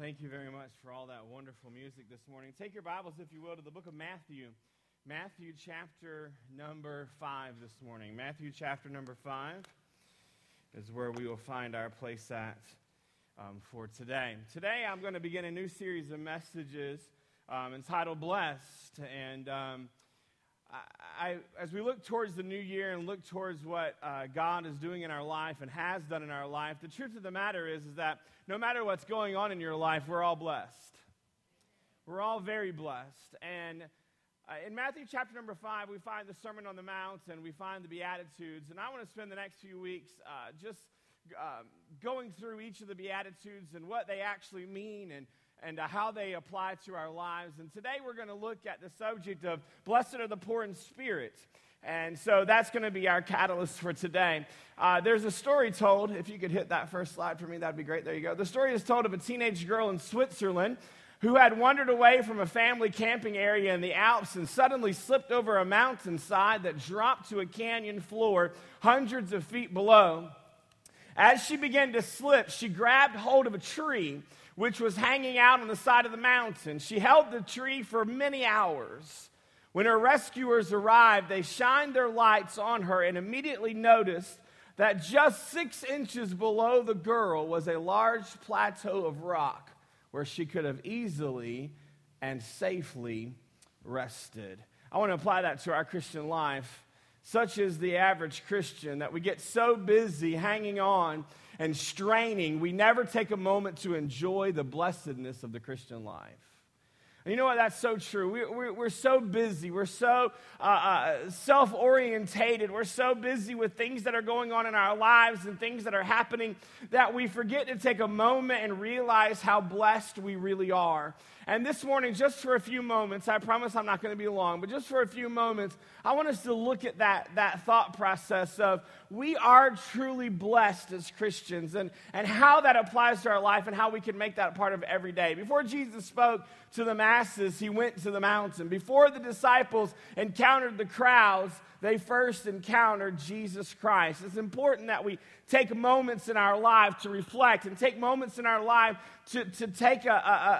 Thank you very much for all that wonderful music this morning. Take your Bibles, if you will, to the book of Matthew. Matthew chapter number 5 this morning. Matthew chapter number 5 is where we will find our place at um, for today. Today, I'm going to begin a new series of messages um, entitled Blessed. And um, I, as we look towards the new year and look towards what uh, God is doing in our life and has done in our life, the truth of the matter is, is that no matter what's going on in your life, we're all blessed. We're all very blessed. And uh, in Matthew chapter number five, we find the Sermon on the Mount and we find the Beatitudes. And I want to spend the next few weeks uh, just um, going through each of the Beatitudes and what they actually mean and and uh, how they apply to our lives. And today we're going to look at the subject of blessed are the poor in spirit. And so that's going to be our catalyst for today. Uh, there's a story told. If you could hit that first slide for me, that'd be great. There you go. The story is told of a teenage girl in Switzerland who had wandered away from a family camping area in the Alps and suddenly slipped over a mountainside that dropped to a canyon floor hundreds of feet below. As she began to slip, she grabbed hold of a tree which was hanging out on the side of the mountain. She held the tree for many hours. When her rescuers arrived, they shined their lights on her and immediately noticed that just six inches below the girl was a large plateau of rock where she could have easily and safely rested. I want to apply that to our Christian life. Such is the average Christian that we get so busy hanging on and straining, we never take a moment to enjoy the blessedness of the Christian life. And you know what? That's so true. We, we're, we're so busy. We're so uh, uh, self orientated. We're so busy with things that are going on in our lives and things that are happening that we forget to take a moment and realize how blessed we really are. And this morning, just for a few moments, I promise I'm not going to be long, but just for a few moments, I want us to look at that, that thought process of we are truly blessed as Christians and, and how that applies to our life and how we can make that part of every day. Before Jesus spoke to the masses, he went to the mountain. Before the disciples encountered the crowds, they first encountered Jesus Christ. It's important that we take moments in our life to reflect and take moments in our life to, to take a,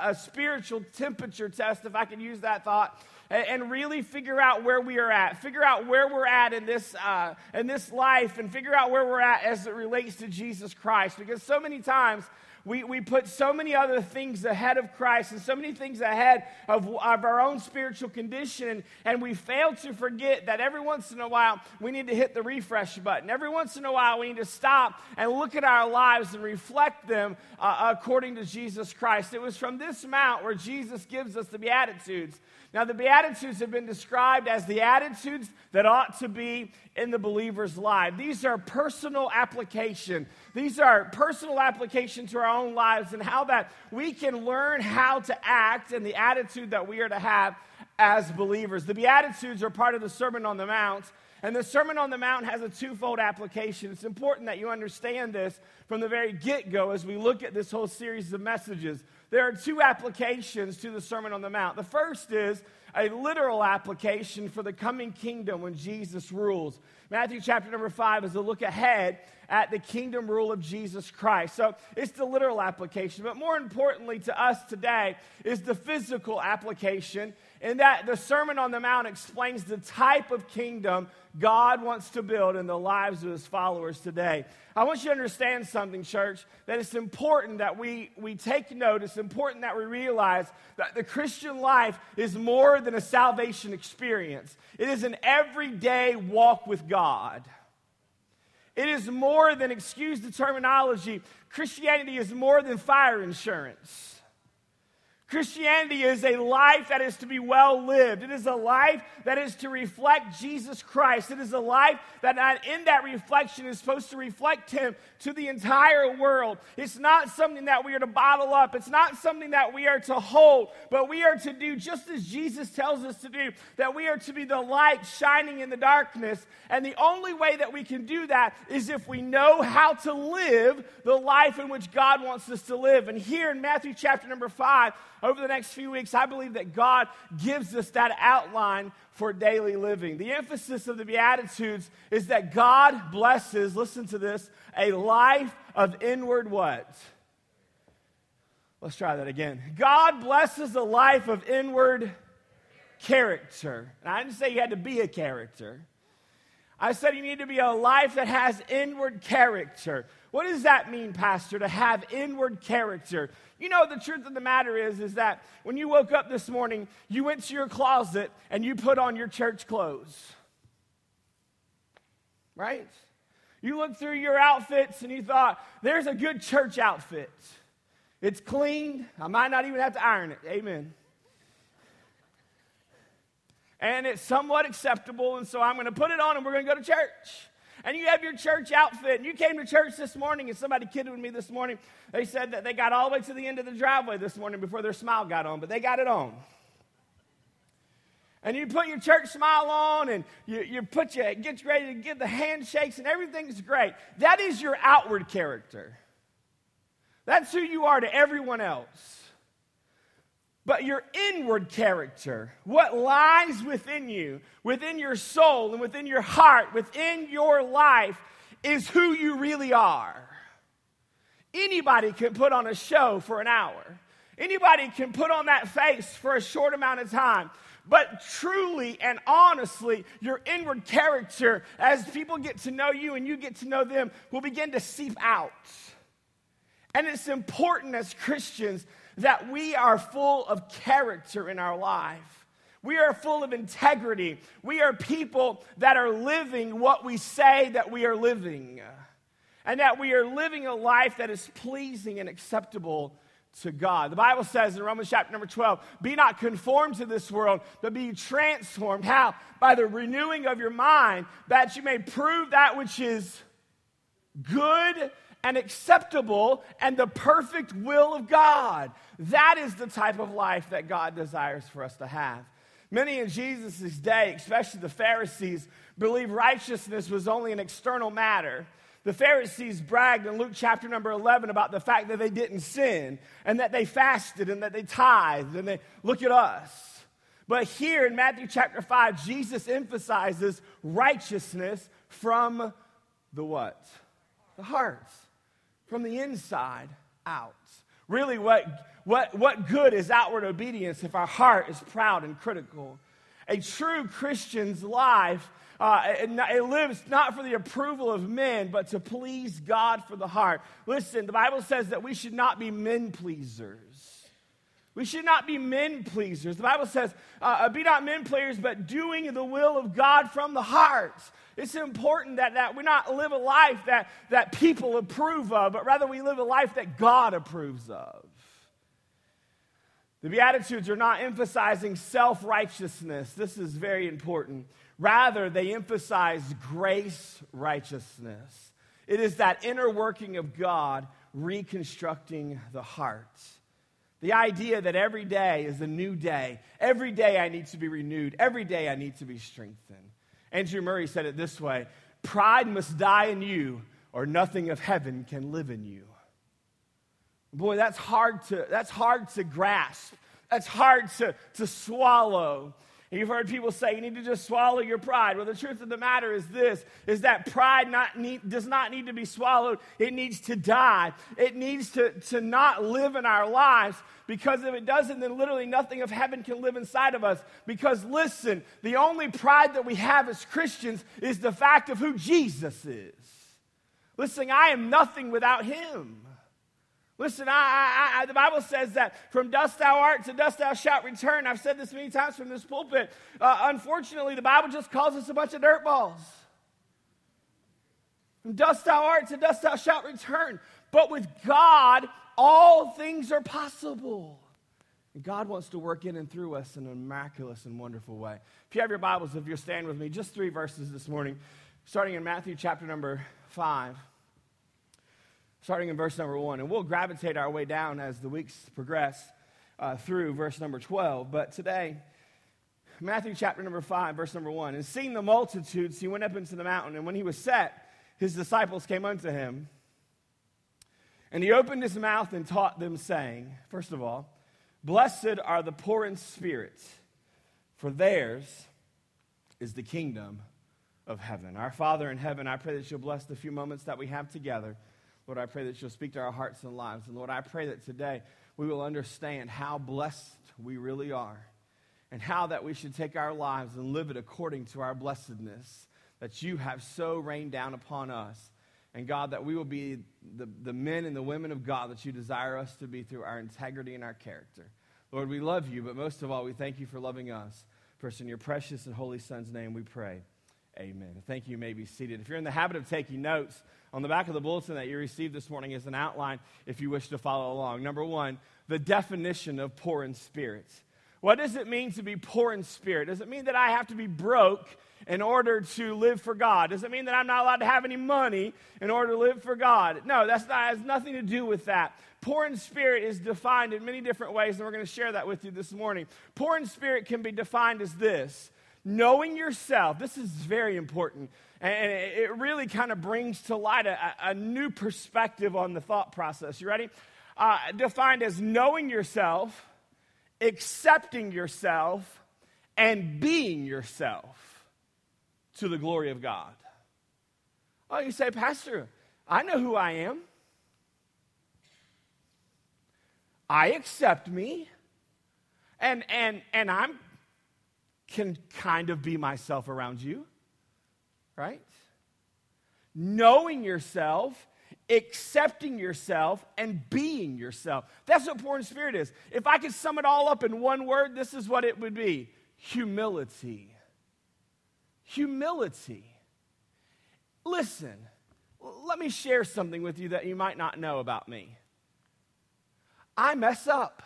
a, a spiritual temperature test, if I can use that thought, and, really figure out where we are at. Figure out where we're at in this, uh, in this life and figure out where we're at as it relates to Jesus Christ. Because so many times, we, we put so many other things ahead of Christ and so many things ahead of, of our own spiritual condition. And we fail to forget that every once in a while we need to hit the refresh button. Every once in a while we need to stop and look at our lives and reflect them uh, according to Jesus Christ. It was from this mount where Jesus gives us the Beatitudes. Now, the Beatitudes have been described as the attitudes that ought to be in the believer's life. These are personal application. These are personal application to our own lives and how that we can learn how to act and the attitude that we are to have as believers. The Beatitudes are part of the Sermon on the Mount. And the Sermon on the Mount has a twofold application. It's important that you understand this from the very get go as we look at this whole series of messages. There are two applications to the Sermon on the Mount. The first is a literal application for the coming kingdom when Jesus rules. Matthew chapter number five is a look ahead at the kingdom rule of Jesus Christ. So it's the literal application. But more importantly to us today is the physical application, in that the Sermon on the Mount explains the type of kingdom God wants to build in the lives of his followers today. I want you to understand something, church, that it's important that we, we take note, it's important that we realize that the Christian life is more than a salvation experience, it is an everyday walk with God. It is more than, excuse the terminology, Christianity is more than fire insurance. Christianity is a life that is to be well lived. It is a life that is to reflect Jesus Christ. It is a life that, in that reflection, is supposed to reflect Him to the entire world. It's not something that we are to bottle up, it's not something that we are to hold, but we are to do just as Jesus tells us to do, that we are to be the light shining in the darkness. And the only way that we can do that is if we know how to live the life in which God wants us to live. And here in Matthew chapter number 5, over the next few weeks, I believe that God gives us that outline for daily living. The emphasis of the Beatitudes is that God blesses, listen to this, a life of inward what? Let's try that again. God blesses a life of inward character. And I didn't say you had to be a character. I said you need to be a life that has inward character. What does that mean, Pastor, to have inward character? You know, the truth of the matter is, is that when you woke up this morning, you went to your closet and you put on your church clothes. Right? You looked through your outfits and you thought, there's a good church outfit. It's clean. I might not even have to iron it. Amen and it's somewhat acceptable, and so I'm going to put it on and we're going to go to church. And you have your church outfit, and you came to church this morning, and somebody kidded with me this morning. They said that they got all the way to the end of the driveway this morning before their smile got on, but they got it on. And you put your church smile on, and you, you put your, get ready to give the handshakes, and everything's great. That is your outward character. That's who you are to everyone else. But your inward character, what lies within you, within your soul, and within your heart, within your life, is who you really are. Anybody can put on a show for an hour. Anybody can put on that face for a short amount of time. But truly and honestly, your inward character, as people get to know you and you get to know them, will begin to seep out. And it's important as Christians that we are full of character in our life. We are full of integrity. We are people that are living what we say that we are living. And that we are living a life that is pleasing and acceptable to God. The Bible says in Romans chapter number 12, be not conformed to this world, but be transformed. How? By the renewing of your mind, that you may prove that which is good and acceptable and the perfect will of God. That is the type of life that God desires for us to have. Many in Jesus' day, especially the Pharisees, believed righteousness was only an external matter. The Pharisees bragged in Luke chapter number 11 about the fact that they didn't sin and that they fasted and that they tithed and they look at us. But here in Matthew chapter 5, Jesus emphasizes righteousness from the what? The heart from the inside out. Really, what, what, what good is outward obedience if our heart is proud and critical? A true Christian's life, uh, it, it lives not for the approval of men, but to please God for the heart. Listen, the Bible says that we should not be men pleasers. We should not be men pleasers. The Bible says, uh, be not men pleasers, but doing the will of God from the heart. It's important that, that we not live a life that, that people approve of, but rather we live a life that God approves of. The Beatitudes are not emphasizing self righteousness. This is very important. Rather, they emphasize grace righteousness. It is that inner working of God reconstructing the heart. The idea that every day is a new day. Every day I need to be renewed. Every day I need to be strengthened. Andrew Murray said it this way Pride must die in you, or nothing of heaven can live in you. Boy, that's hard to, that's hard to grasp. That's hard to, to swallow. You've heard people say you need to just swallow your pride. Well, the truth of the matter is this is that pride not need, does not need to be swallowed. It needs to die. It needs to, to not live in our lives because if it doesn't, then literally nothing of heaven can live inside of us. Because listen, the only pride that we have as Christians is the fact of who Jesus is. Listen, I am nothing without him. Listen, I, I, I, the Bible says that from dust thou art to dust thou shalt return. I've said this many times from this pulpit. Uh, unfortunately, the Bible just calls us a bunch of dirt balls. From dust thou art to dust thou shalt return. But with God, all things are possible. And God wants to work in and through us in a miraculous and wonderful way. If you have your Bibles, if you're standing with me, just three verses this morning, starting in Matthew chapter number 5 starting in verse number one. And we'll gravitate our way down as the weeks progress uh, through verse number 12. But today, Matthew chapter number 5, verse number 1. And seeing the multitudes, he went up into the mountain. And when he was set, his disciples came unto him. And he opened his mouth and taught them, saying, First of all, Blessed are the poor in spirit, for theirs is the kingdom of heaven. Our Father in heaven, I pray that you'll bless the few moments that we have together. Lord, I pray that you'll speak to our hearts and lives. And Lord, I pray that today we will understand how blessed we really are and how that we should take our lives and live it according to our blessedness that you have so rained down upon us. And God, that we will be the, the men and the women of God that you desire us to be through our integrity and our character. Lord, we love you, but most of all, we thank you for loving us. First, in your precious and holy Son's name, we pray. Amen. Thank you. You may be seated. If you're in the habit of taking notes, on the back of the bulletin that you received this morning is an outline if you wish to follow along. Number one, the definition of poor in spirit. What does it mean to be poor in spirit? Does it mean that I have to be broke in order to live for God? Does it mean that I'm not allowed to have any money in order to live for God? No, that's not, has nothing to do with that. Poor in spirit is defined in many different ways, and we're going to share that with you this morning. Poor in spirit can be defined as this knowing yourself. This is very important. And it really kind of brings to light a, a new perspective on the thought process. You ready? Uh, defined as knowing yourself, accepting yourself, and being yourself to the glory of God. Oh, you say, Pastor, I know who I am. I accept me. And, and, and I'm can kind of be myself around you right? Knowing yourself, accepting yourself, and being yourself. That's what poor in spirit is. If I could sum it all up in one word, this is what it would be humility. Humility. Listen, let me share something with you that you might not know about me. I mess up.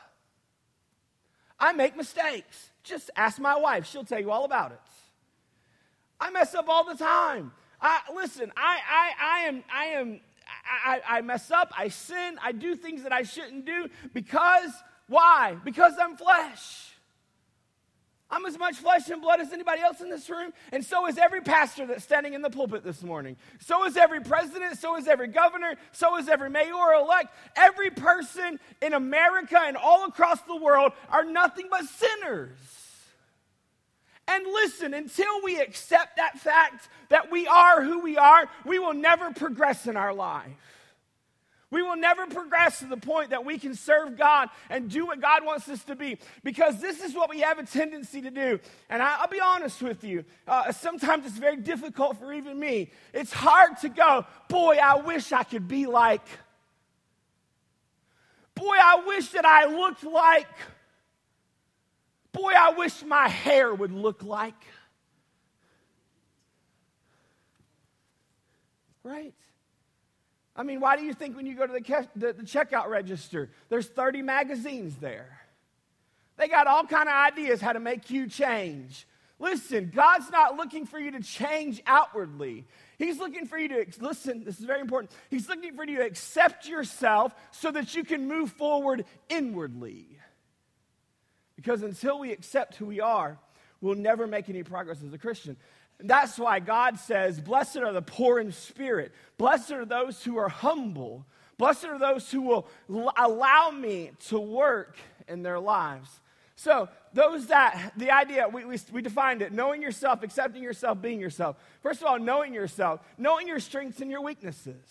I make mistakes. Just ask my wife, she'll tell you all about it. I mess up all the time. I, listen, I, I, I am, I am, I, I mess up, I sin, I do things that I shouldn't do because, why? Because I'm flesh. I'm as much flesh and blood as anybody else in this room, and so is every pastor that's standing in the pulpit this morning. So is every president, so is every governor, so is every mayor elect. Every person in America and all across the world are nothing but sinners. And listen, until we accept that fact that we are who we are, we will never progress in our life. We will never progress to the point that we can serve God and do what God wants us to be because this is what we have a tendency to do. And I, will be honest with you, uh, sometimes it's very difficult for even me. It's hard to go, boy, I wish I could be like, boy, I wish that I looked like. Boy, I wish my hair would look like. Right? I mean, why do you think when you go to the, the, the checkout register, there's 30 magazines there? They got all kind of ideas how to make you change. Listen, God's not looking for you to change outwardly. He's looking for you to, listen, this is very important. He's looking for you to accept yourself so that you can move forward inwardly. Because until we accept who we are, we'll never make any progress as a Christian. That's why God says, Blessed are the poor in spirit. Blessed are those who are humble. Blessed are those who will allow me to work in their lives. So, those that, the idea, we, we, we, defined it knowing yourself, accepting yourself, being yourself. First of all, knowing yourself, knowing your strengths and your weaknesses.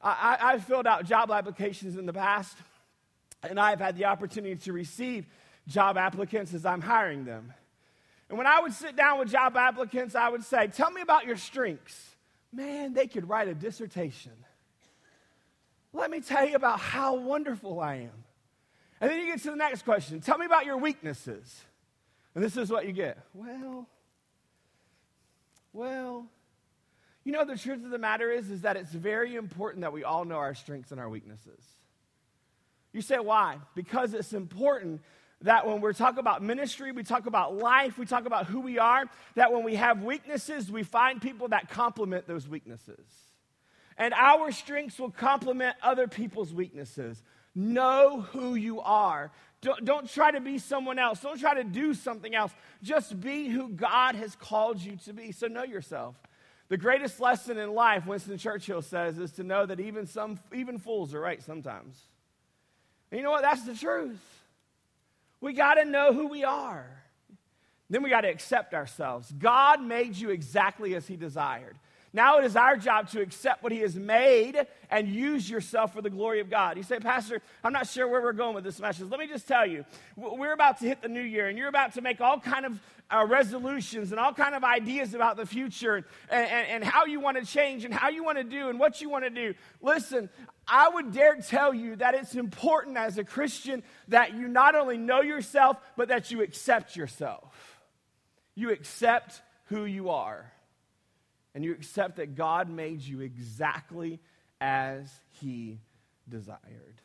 I, I, I've filled out job applications in the past, and I've had the opportunity to receive job applicants as I'm hiring them. And when I would sit down with job applicants, I would say, Tell me about your strengths. Man, they could write a dissertation. Let me tell you about how wonderful I am. And then you get to the next question Tell me about your weaknesses. And this is what you get. Well, well, you know, the truth of the matter is, is that it's very important that we all know our strengths and our weaknesses. You say, why? Because it's important that when we talk about ministry, we talk about life, we talk about who we are, that when we have weaknesses, we find people that complement those weaknesses. And our strengths will complement other people's weaknesses. Know who you are. Don't, don't try to be someone else. Don't try to do something else. Just be who God has called you to be. So know yourself. The greatest lesson in life, Winston Churchill says, is to know that even some even fools are right sometimes. And you know what? That's the truth. We got to know who we are. Then we got to accept ourselves. God made you exactly as He desired. Now it is our job to accept what He has made and use yourself for the glory of God. You say, Pastor, I'm not sure where we're going with this message. Let me just tell you, we're about to hit the new year, and you're about to make all kind of uh, resolutions and all kind of ideas about the future and, and, and how you want to change and how you want to do and what you want to do. Listen, I would dare tell you that it's important as a Christian that you not only know yourself, but that you accept yourself. You accept who you are and you accept that God made you exactly as He desired.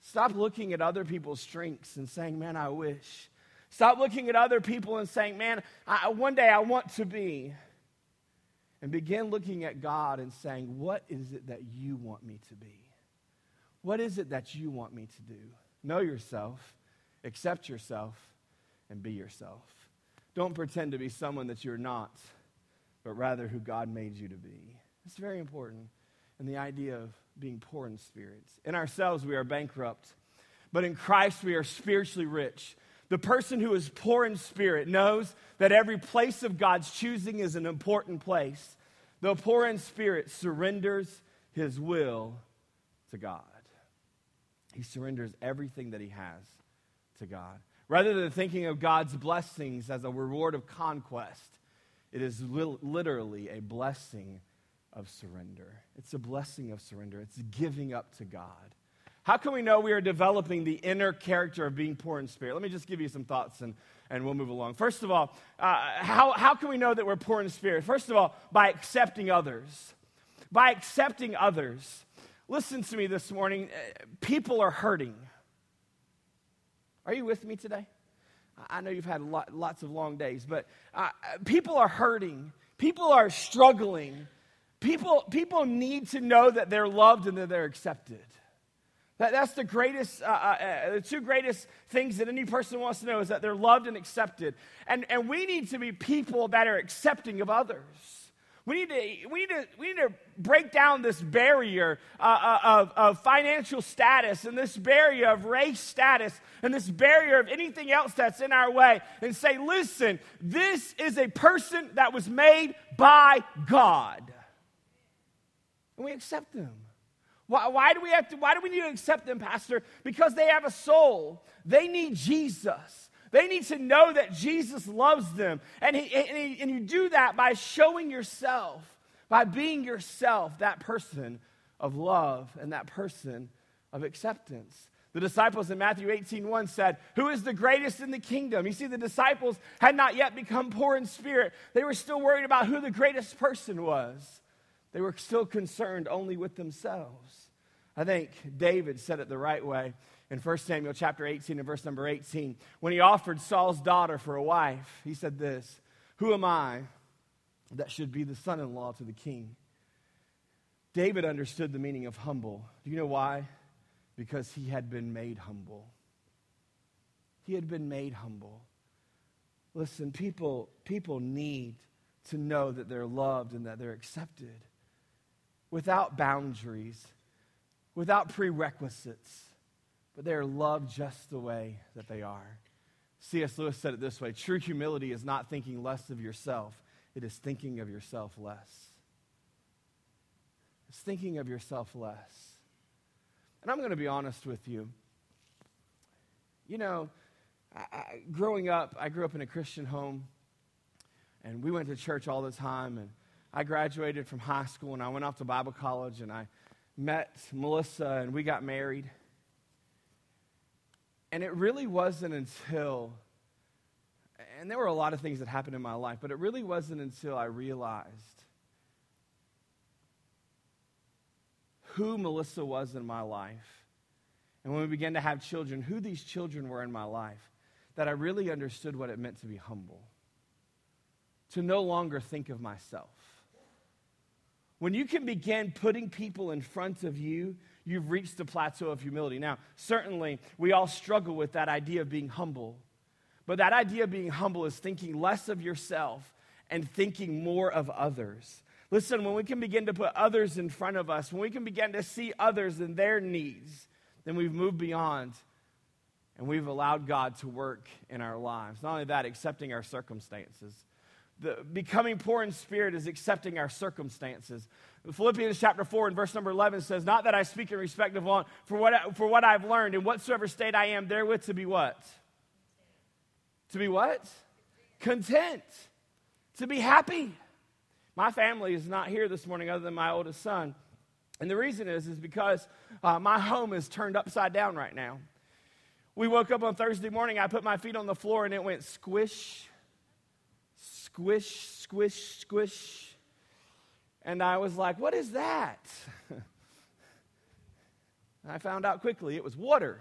Stop looking at other people's strengths and saying, Man, I wish. Stop looking at other people and saying, Man, I, one day I want to be. And begin looking at God and saying, What is it that you want me to be? What is it that you want me to do? Know yourself, accept yourself, and be yourself. Don't pretend to be someone that you're not but rather who God made you to be. It's very important. And the idea of being poor in spirit. In ourselves, we are bankrupt, but in Christ, we are spiritually rich. The person who is poor in spirit knows that every place of God's choosing is an important place. The poor in spirit surrenders his will to God. He surrenders everything that he has to God. Rather than thinking of God's blessings as a reward of conquest, it is li- literally a blessing of surrender. It's a blessing of surrender, it's giving up to God. How can we know we are developing the inner character of being poor in spirit? Let me just give you some thoughts and, and we'll move along. First of all, uh, how, how can we know that we're poor in spirit? First of all, by accepting others. By accepting others. Listen to me this morning. Uh, people are hurting. Are you with me today? I know you've had lot, lots of long days, but uh, people are hurting. People are struggling. People, people need to know that they're loved and that they're accepted. That, that's the greatest, uh, uh, uh, the two greatest things that any person wants to know is that they're loved and accepted. And, and we need to be people that are accepting of others. We need to, we need to, we need to break down this barrier uh, uh, of, of financial status and this barrier of race status and this barrier of anything else that's in our way and say, listen, this is a person that was made by God. And we accept them. Why, why, do we have to, why do we need to accept them, Pastor? Because they have a soul. They need Jesus. They need to know that Jesus loves them. And, he, and, he, and you do that by showing yourself, by being yourself, that person of love and that person of acceptance. The disciples in Matthew 18 1 said, Who is the greatest in the kingdom? You see, the disciples had not yet become poor in spirit. They were still worried about who the greatest person was. They were still concerned only with themselves. I think David said it the right way in 1 Samuel chapter 18 and verse number 18. When he offered Saul's daughter for a wife, he said this Who am I that should be the son in law to the king? David understood the meaning of humble. Do you know why? Because he had been made humble. He had been made humble. Listen, people, people need to know that they're loved and that they're accepted without boundaries, without prerequisites but they are loved just the way that they are. C.S. Lewis said it this way True humility is not thinking less of yourself, it is thinking of yourself less. It's thinking of yourself less. And I'm going to be honest with you. You know, I, I, growing up, I grew up in a Christian home, and we went to church all the time. And I graduated from high school, and I went off to Bible college, and I met Melissa, and we got married. And it really wasn't until, and there were a lot of things that happened in my life, but it really wasn't until I realized who Melissa was in my life. And when we began to have children, who these children were in my life, that I really understood what it meant to be humble, to no longer think of myself. When you can begin putting people in front of you you've reached the plateau of humility. Now, certainly, we all struggle with that idea of being humble. But that idea of being humble is thinking less of yourself and thinking more of others. Listen, when we can begin to put others in front of us, when we can begin to see others and their needs, then we've moved beyond and we've allowed God to work in our lives. Not only that, accepting our circumstances. The, becoming poor in spirit is accepting our circumstances. Philippians chapter 4 and verse number 11 says, Not that I speak in respect of one, for what, for what I've learned, in whatsoever state I am, therewith to be what? To be what? Content. To be happy. My family is not here this morning other than my oldest son. And the reason is, is because uh, my home is turned upside down right now. We woke up on Thursday morning, I put my feet on the floor and it went squish, squish, squish, squish. And I was like, what is that? I found out quickly it was water.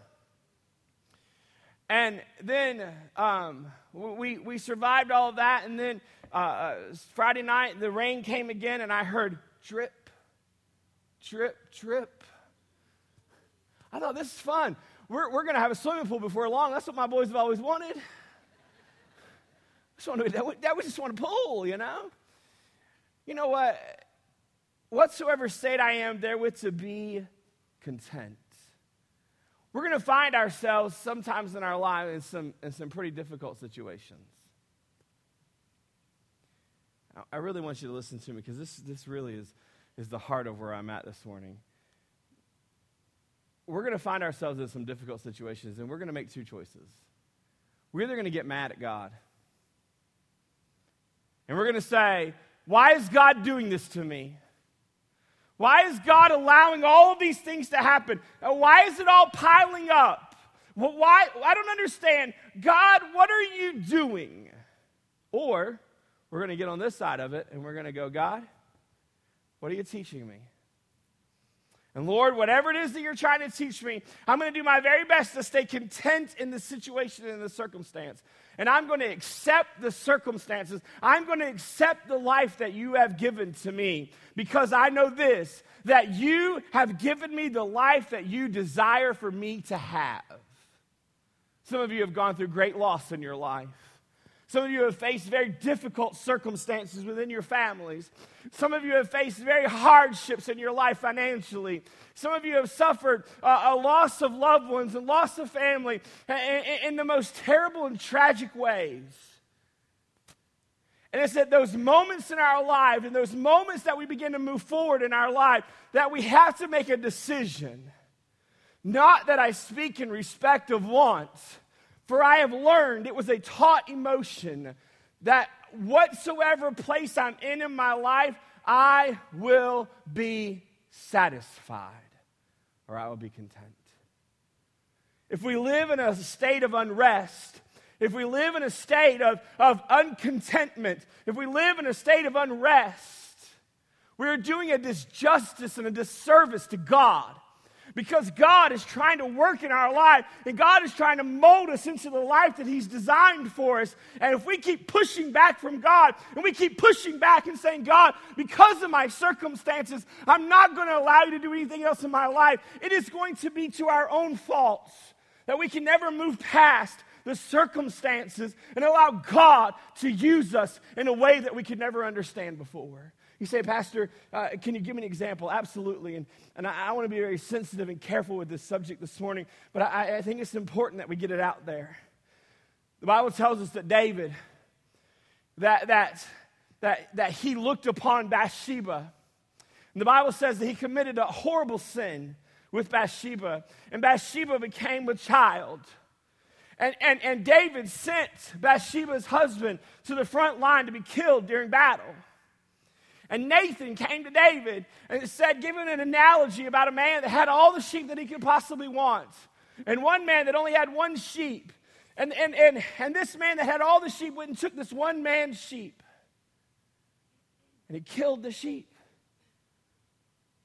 And then um, we, we survived all of that. And then uh, uh, Friday night, the rain came again, and I heard drip, drip, drip. I thought, this is fun. We're, we're going to have a swimming pool before long. That's what my boys have always wanted. Just want to, that, that we just want a pool, you know? You know what? Whatsoever state I am, therewith to be content. We're going to find ourselves sometimes in our lives in some, in some pretty difficult situations. I really want you to listen to me because this, this really is, is the heart of where I'm at this morning we're going to find ourselves in some difficult situations, and we're going to make two choices. We're either going to get mad at God, and we're going to say, Why is God doing this to me? Why is God allowing all of these things to happen? Why is it all piling up? Well, Why? I don't understand. God, what are you doing? Or we're going to get on this side of it and we're going to go, God, what are you teaching me? And Lord, whatever it is that you're trying to teach me, I'm going to do my very best to stay content in the situation and the circumstance. And I'm going to accept the circumstances. I'm going to accept the life that you have given to me because I know this that you have given me the life that you desire for me to have. Some of you have gone through great loss in your life. Some of you have faced very difficult circumstances within your families. Some of you have faced very hardships in your life financially. Some of you have suffered uh, a loss of loved ones and loss of family in, in the most terrible and tragic ways. And it's at those moments in our life, in those moments that we begin to move forward in our life, that we have to make a decision. Not that I speak in respect of wants for I have learned, it was a taught emotion, that whatsoever place I'm in in my life, I will be satisfied or I will be content. If we live in a state of unrest, if we live in a state of, of uncontentment, if we live in a state of unrest, we are doing a disjustice and a disservice to God because God is trying to work in our life and God is trying to mold us into the life that He's designed for us. And if we keep pushing back from God and we keep pushing back and saying, God, because of my circumstances, I'm not going to allow you to do anything else in my life, it is going to be to our own faults that we can never move past the circumstances and allow God to use us in a way that we could never understand before. You say, Pastor, uh, can you give me an example? Absolutely. And, and I, I want to be very sensitive and careful with this subject this morning, but I, I think it's important that we get it out there. The Bible tells us that David, that, that, that, that he looked upon Bathsheba. And the Bible says that he committed a horrible sin with Bathsheba, and Bathsheba became a child. And, and, and David sent Bathsheba's husband to the front line to be killed during battle. And Nathan came to David and said, giving an analogy about a man that had all the sheep that he could possibly want, and one man that only had one sheep. And, and, and, and this man that had all the sheep went and took this one man's sheep. And he killed the sheep.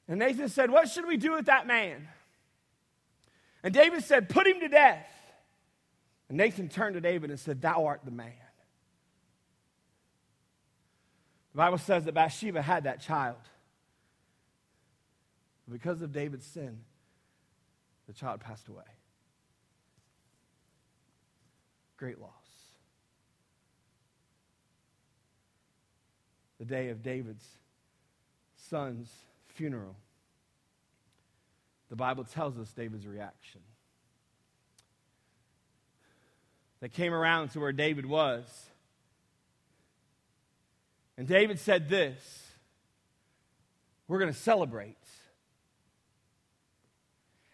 And Nathan said, What should we do with that man? And David said, Put him to death. And Nathan turned to David and said, Thou art the man. The Bible says that Bathsheba had that child. Because of David's sin, the child passed away. Great loss. The day of David's son's funeral, the Bible tells us David's reaction. They came around to where David was. And David said this We're going to celebrate.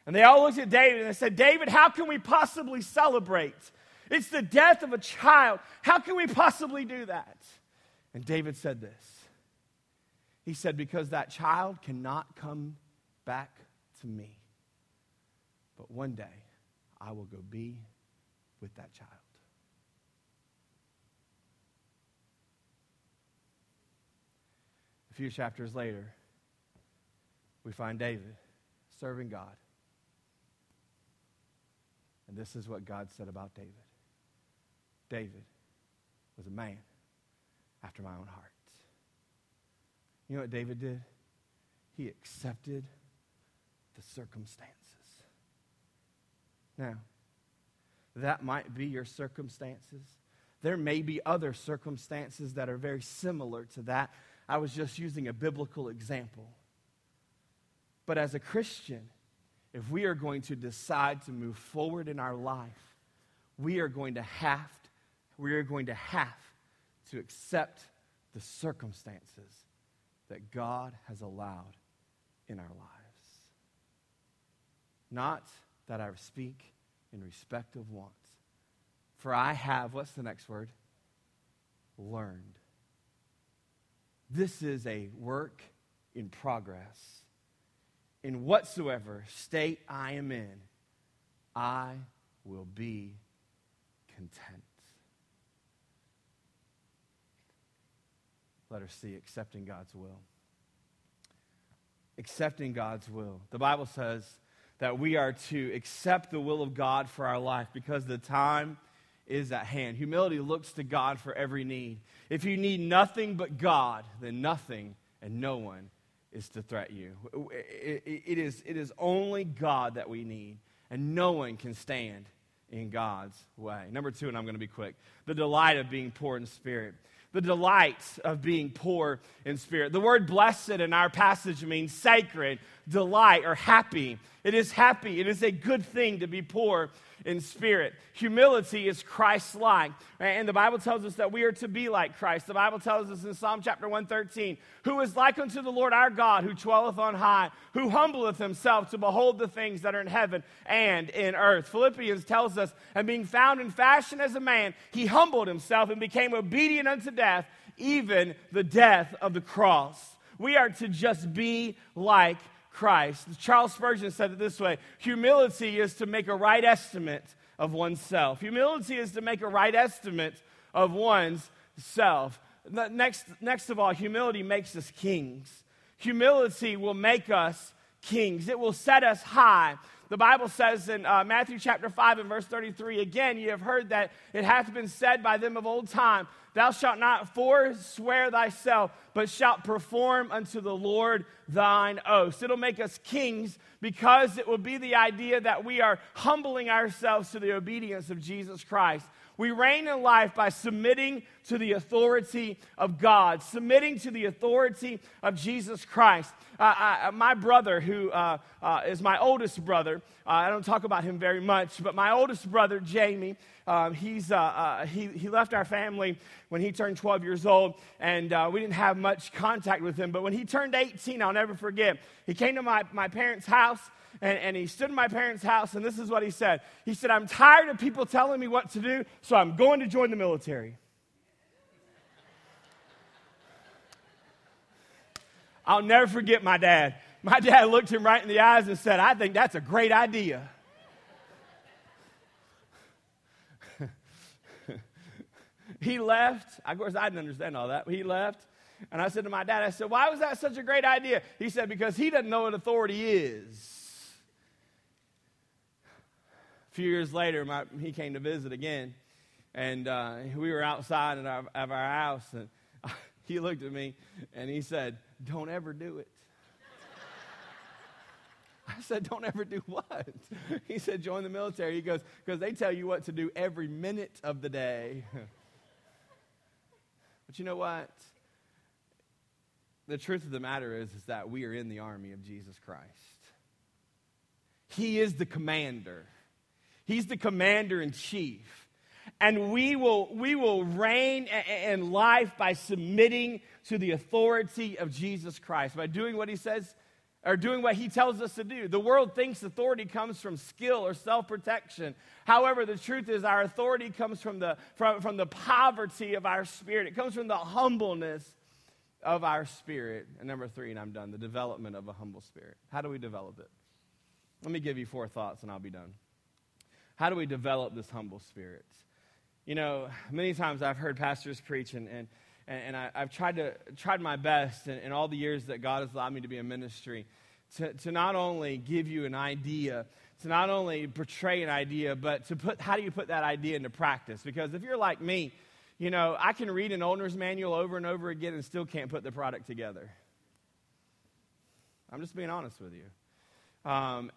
And they all looked at David and they said, David, how can we possibly celebrate? It's the death of a child. How can we possibly do that? And David said this He said, Because that child cannot come back to me. But one day I will go be with that child. A few chapters later, we find David serving God. And this is what God said about David David was a man after my own heart. You know what David did? He accepted the circumstances. Now, that might be your circumstances. There may be other circumstances that are very similar to that. I was just using a biblical example. But as a Christian, if we are going to decide to move forward in our life, we are going to have we are going to have to accept the circumstances that God has allowed in our lives. Not that I speak in respect of wants. For I have, what's the next word? Learned. This is a work in progress. In whatsoever state I am in, I will be content. Letter C, accepting God's will. Accepting God's will. The Bible says that we are to accept the will of God for our life because the time is at hand. Humility looks to God for every need. If you need nothing but God, then nothing and no one is to threat you. It is, it is only God that we need, and no one can stand in God's way. Number two, and I'm going to be quick the delight of being poor in spirit the delight of being poor in spirit. The word blessed in our passage means sacred, delight, or happy. It is happy. It is a good thing to be poor in spirit. Humility is Christ like. And the Bible tells us that we are to be like Christ. The Bible tells us in Psalm chapter 113, who is like unto the Lord our God, who dwelleth on high, who humbleth himself to behold the things that are in heaven and in earth. Philippians tells us, and being found in fashion as a man, he humbled himself and became obedient unto death, even the death of the cross. We are to just be like Christ. Charles Spurgeon said it this way Humility is to make a right estimate of oneself. Humility is to make a right estimate of one's self. Next, next of all, humility makes us kings. Humility will make us kings, it will set us high. The Bible says in uh, Matthew chapter 5 and verse 33 again, you have heard that it hath been said by them of old time, Thou shalt not forswear thyself, but shalt perform unto the Lord thine oaths. It'll make us kings because it will be the idea that we are humbling ourselves to the obedience of Jesus Christ. We reign in life by submitting to the authority of God, submitting to the authority of Jesus Christ. Uh, I, my brother, who uh, uh, is my oldest brother, uh, I don't talk about him very much, but my oldest brother, Jamie, um, he's, uh, uh, he, he left our family when he turned 12 years old, and we didn't have much contact with him. But when he turned 18, I'll never forget, he came to my, my parents' house and, and he stood in my parents' house, and this is what he said. He said, I'm tired of people telling me what to do, so I'm going to join the military. I'll never forget my dad. My dad looked him right in the eyes and said, I think that's a great idea. he left. Of course, I didn't understand all that, but he left. And I said to my dad, I said, Why was that such a great idea? He said, Because he doesn't know what authority is. Few years later, my, he came to visit again, and uh, we were outside of our, of our house, and he looked at me and he said, Don't ever do it. I said, Don't ever do what? He said, Join the military. He goes, Because they tell you what to do every minute of the day. but you know what? The truth of the matter is, is that we are in the army of Jesus Christ. He is the commander. He's the commander in chief. And we will, we will reign in life by submitting to the authority of Jesus Christ, by doing what he says or doing what he tells us to do. The world thinks authority comes from skill or self protection. However, the truth is, our authority comes from the, from, from the poverty of our spirit, it comes from the humbleness of our spirit. And number three, and I'm done, the development of a humble spirit. How do we develop it? Let me give you four thoughts and I'll be done. How do we develop this humble spirit? You know, many times I've heard pastors preach, and, and, and I, have tried, to, tried my best in, in all the years that God has allowed me to be in ministry to, to not only give you an idea, to not only portray an idea, but to put how do you put that idea into practice? Because if you're like me, you know, I can read an owner's manual over and over again and still can't put the product together. I'm just being honest with you. Um,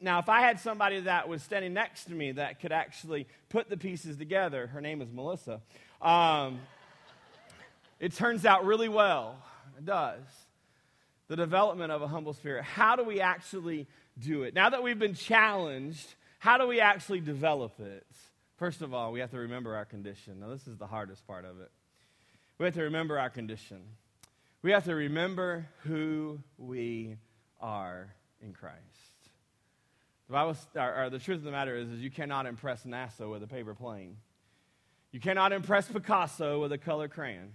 now, if I had somebody that was standing next to me that could actually put the pieces together, her name is Melissa, um, it turns out really well. It does. The development of a humble spirit. How do we actually do it? Now that we've been challenged, how do we actually develop it? First of all, we have to remember our condition. Now, this is the hardest part of it. We have to remember our condition. We have to remember who we are in Christ. The, Bible, or, or the truth of the matter is, is you cannot impress NASA with a paper plane. You cannot impress Picasso with a color crayon.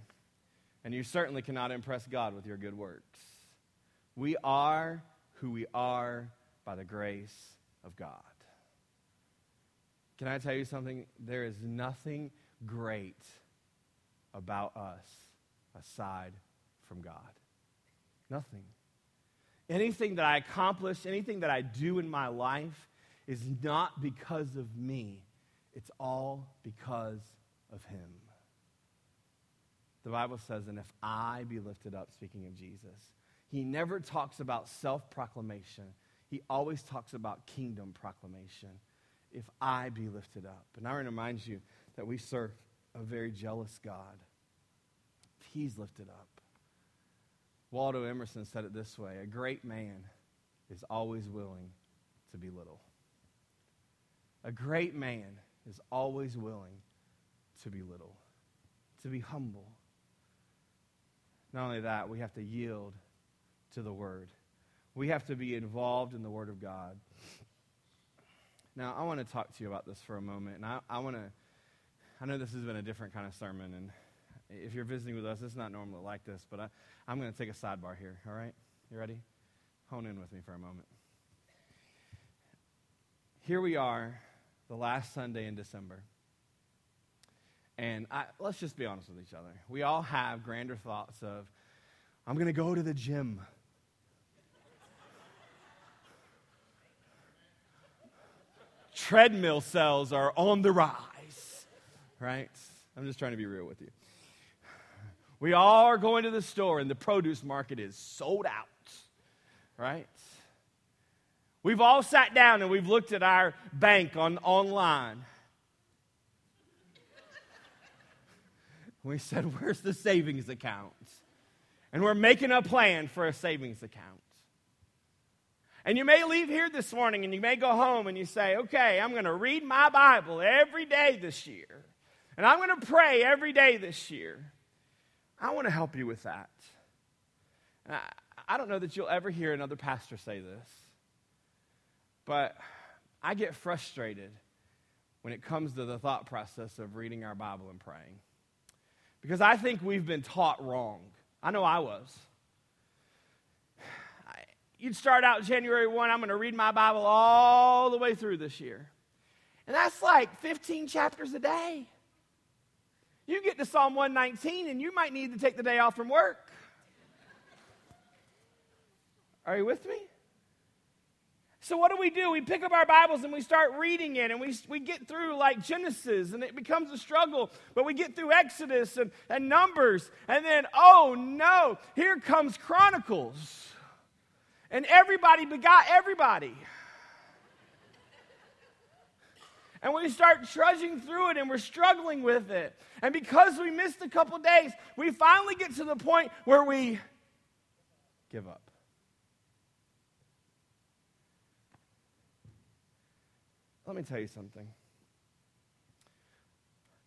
And you certainly cannot impress God with your good works. We are who we are by the grace of God. Can I tell you something? There is nothing great about us aside from God. Nothing. Anything that I accomplish, anything that I do in my life is not because of me, it's all because of Him. The Bible says, and if I be lifted up, speaking of Jesus, He never talks about self proclamation, He always talks about kingdom proclamation if I be lifted up. And I want to remind you that we serve a very jealous God. If He's lifted up. Waldo Emerson said it this way A great man is always willing to be little. A great man is always willing to be little, to be humble. Not only that, we have to yield to the Word. We have to be involved in the Word of God. Now, I want to talk to you about this for a moment. And I, I want to, I know this has been a different kind of sermon. And if you're visiting with us, it's not normally like this, but I, I'm going to take a sidebar here, all right? You ready? Hone in with me for a moment. Here we are, the last Sunday in December. And I, let's just be honest with each other. We all have grander thoughts of, I'm going to go to the gym. treadmill sales are on the rise, right? I'm just trying to be real with you. We are going to the store and the produce market is sold out, right? We've all sat down and we've looked at our bank on online. We said, Where's the savings account? And we're making a plan for a savings account. And you may leave here this morning and you may go home and you say, okay, I'm going to read my Bible every day this year. And I'm going to pray every day this year. I want to help you with that. I, I don't know that you'll ever hear another pastor say this, but I get frustrated when it comes to the thought process of reading our Bible and praying. Because I think we've been taught wrong. I know I was you'd start out January 1, I'm going to read my Bible all the way through this year. And that's like 15 chapters a day. You get to Psalm 119 and you might need to take the day off from work. Are you with me? So, what do we do? We pick up our Bibles and we start reading it, and we, we get through like Genesis, and it becomes a struggle. But we get through Exodus and, and Numbers, and then, oh no, here comes Chronicles. And everybody begot everybody. And we start trudging through it and we're struggling with it. And because we missed a couple days, we finally get to the point where we give up. Let me tell you something.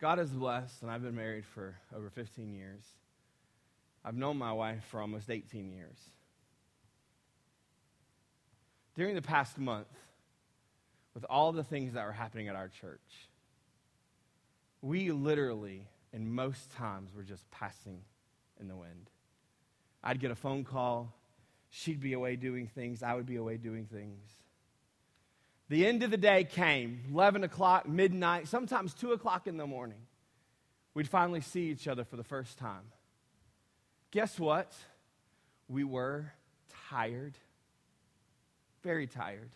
God is blessed, and I've been married for over 15 years. I've known my wife for almost 18 years. During the past month, with all the things that were happening at our church, we literally, and most times, were just passing in the wind. I'd get a phone call. She'd be away doing things. I would be away doing things. The end of the day came 11 o'clock, midnight, sometimes 2 o'clock in the morning. We'd finally see each other for the first time. Guess what? We were tired, very tired.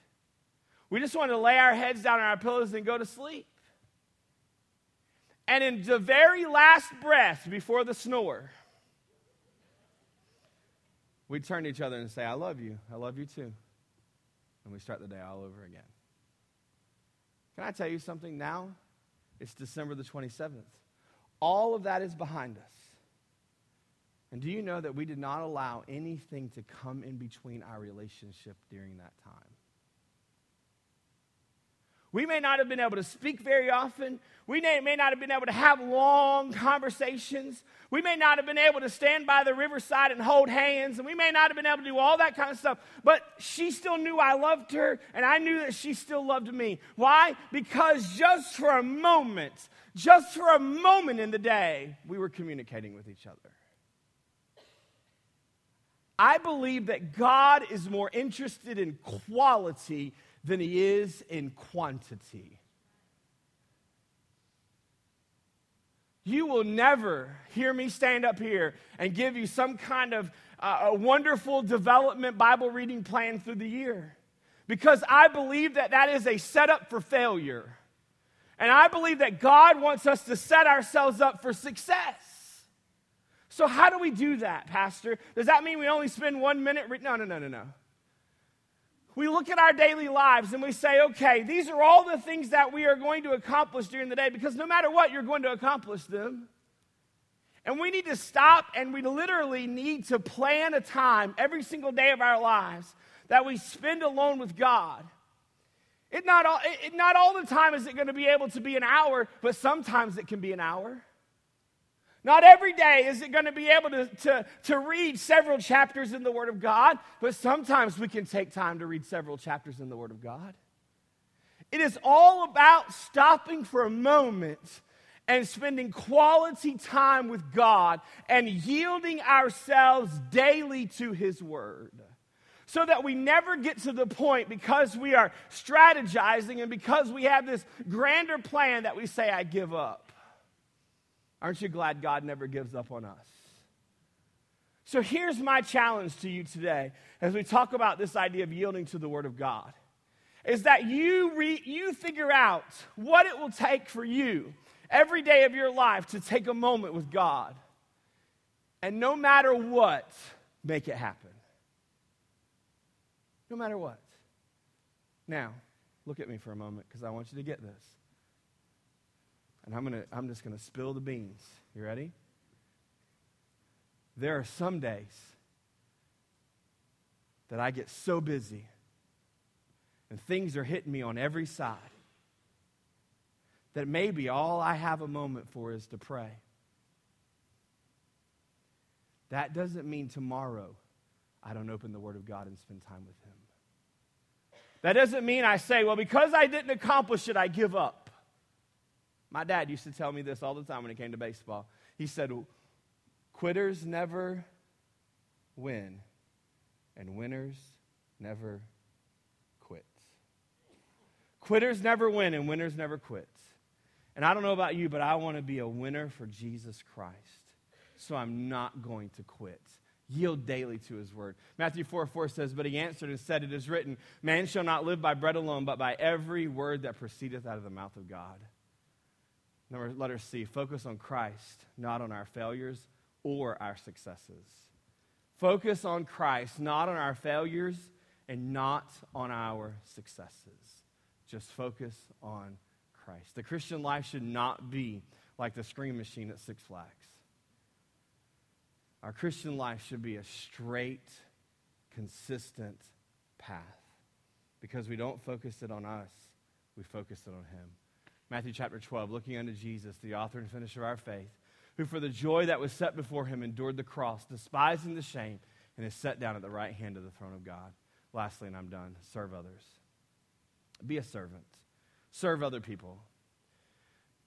We just wanted to lay our heads down on our pillows and go to sleep. And in the very last breath before the snore, we'd turn to each other and say, I love you. I love you too. And we start the day all over again. Can I tell you something now? It's December the 27th. All of that is behind us. And do you know that we did not allow anything to come in between our relationship during that time? We may not have been able to speak very often. We may, not have been able to have long conversations. We may not have been able to stand by the riverside and hold hands. And we may not have been able to do all that kind of stuff. But she still knew I loved her, and I knew that she still loved me. Why? Because just for a moment, just for a moment in the day, we were communicating with each other. I believe that God is more interested in quality than he is in quantity. You will never hear me stand up here and give you some kind of uh, a wonderful development Bible reading plan through the year because I believe that that is a setup for failure. And I believe that God wants us to set ourselves up for success. So, how do we do that, Pastor? Does that mean we only spend one minute? Re- no, no, no, no, no we look at our daily lives and we say, okay, these are all the things that we are going to accomplish during the day because no matter what, you're going to accomplish them. And we need to stop and we literally need to plan a time every single day of our lives that we spend alone with God. It not, all, it, not all the time is it going to be able to be an hour, but sometimes it can be an hour. Not every day is it going to be able to, to, to read several chapters in the Word of God, but sometimes we can take time to read several chapters in the Word of God. It is all about stopping for a moment and spending quality time with God and yielding ourselves daily to His Word. So that we never get to the point because we are strategizing and because we have this grander plan that we say, I give up. Aren't you glad God never gives up on us? So here's my challenge to you today as we talk about this idea of yielding to the Word of God is that you, re- you figure out what it will take for you every day of your life to take a moment with God. And no matter what, make it happen. No matter what. Now, look at me for a moment because I want you to get this and I'm, gonna, I'm just going to spill the beans. You ready? There are some days that I get so busy and things are hitting me on every side that maybe all I have a moment for is to pray. That doesn't mean tomorrow I don't open the Word of God and spend time with Him. That doesn't mean I say, well, because I didn't accomplish it, I give up. My dad used to tell me this all the time when it came to baseball. He said, Quitters never win, and winners never quit. Quitters never win, and winners never quit. And I don't know about you, but I want to be a winner for Jesus Christ. So I'm not going to quit. Yield daily to his word. Matthew 4 4 says, But he answered and said, It is written, Man shall not live by bread alone, but by every word that proceedeth out of the mouth of God. Number, letter C, focus on Christ, not on our failures or our successes. Focus on Christ, not on our failures and not on our successes. Just focus on Christ. The Christian life should not be like the scream machine at Six Flags. Our Christian life should be a straight, consistent path because we don't focus it on us, we focus it on Him. Matthew chapter 12, looking unto Jesus, the author and finisher of our faith, who for the joy that was set before him endured the cross, despising the shame, and is set down at the right hand of the throne of God. Lastly, and I'm done, serve others. Be a servant. Serve other people.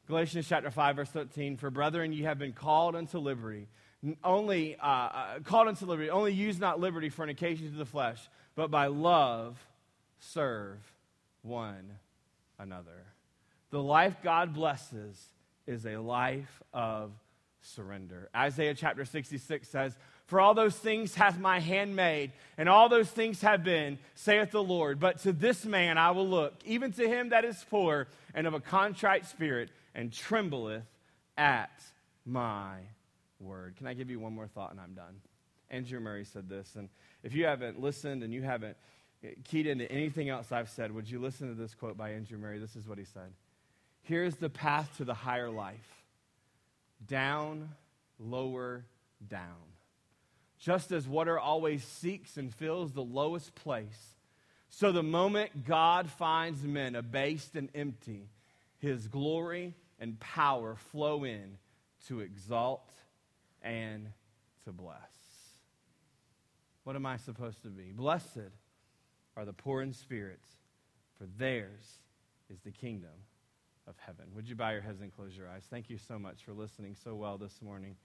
Galatians chapter 5, verse 13 For brethren, you have been called unto liberty. Only uh, uh, called unto liberty. Only use not liberty for an occasion to the flesh, but by love serve one another. The life God blesses is a life of surrender. Isaiah chapter 66 says, For all those things hath my hand made, and all those things have been, saith the Lord. But to this man I will look, even to him that is poor and of a contrite spirit, and trembleth at my word. Can I give you one more thought and I'm done? Andrew Murray said this, and if you haven't listened and you haven't keyed into anything else I've said, would you listen to this quote by Andrew Murray? This is what he said Here's the path to the higher life down, lower, down. Just as water always seeks and fills the lowest place, so the moment God finds men abased and empty, his glory and power flow in to exalt and to bless. What am I supposed to be? Blessed are the poor in spirit, for theirs is the kingdom of heaven. Would you bow your heads and close your eyes? Thank you so much for listening so well this morning.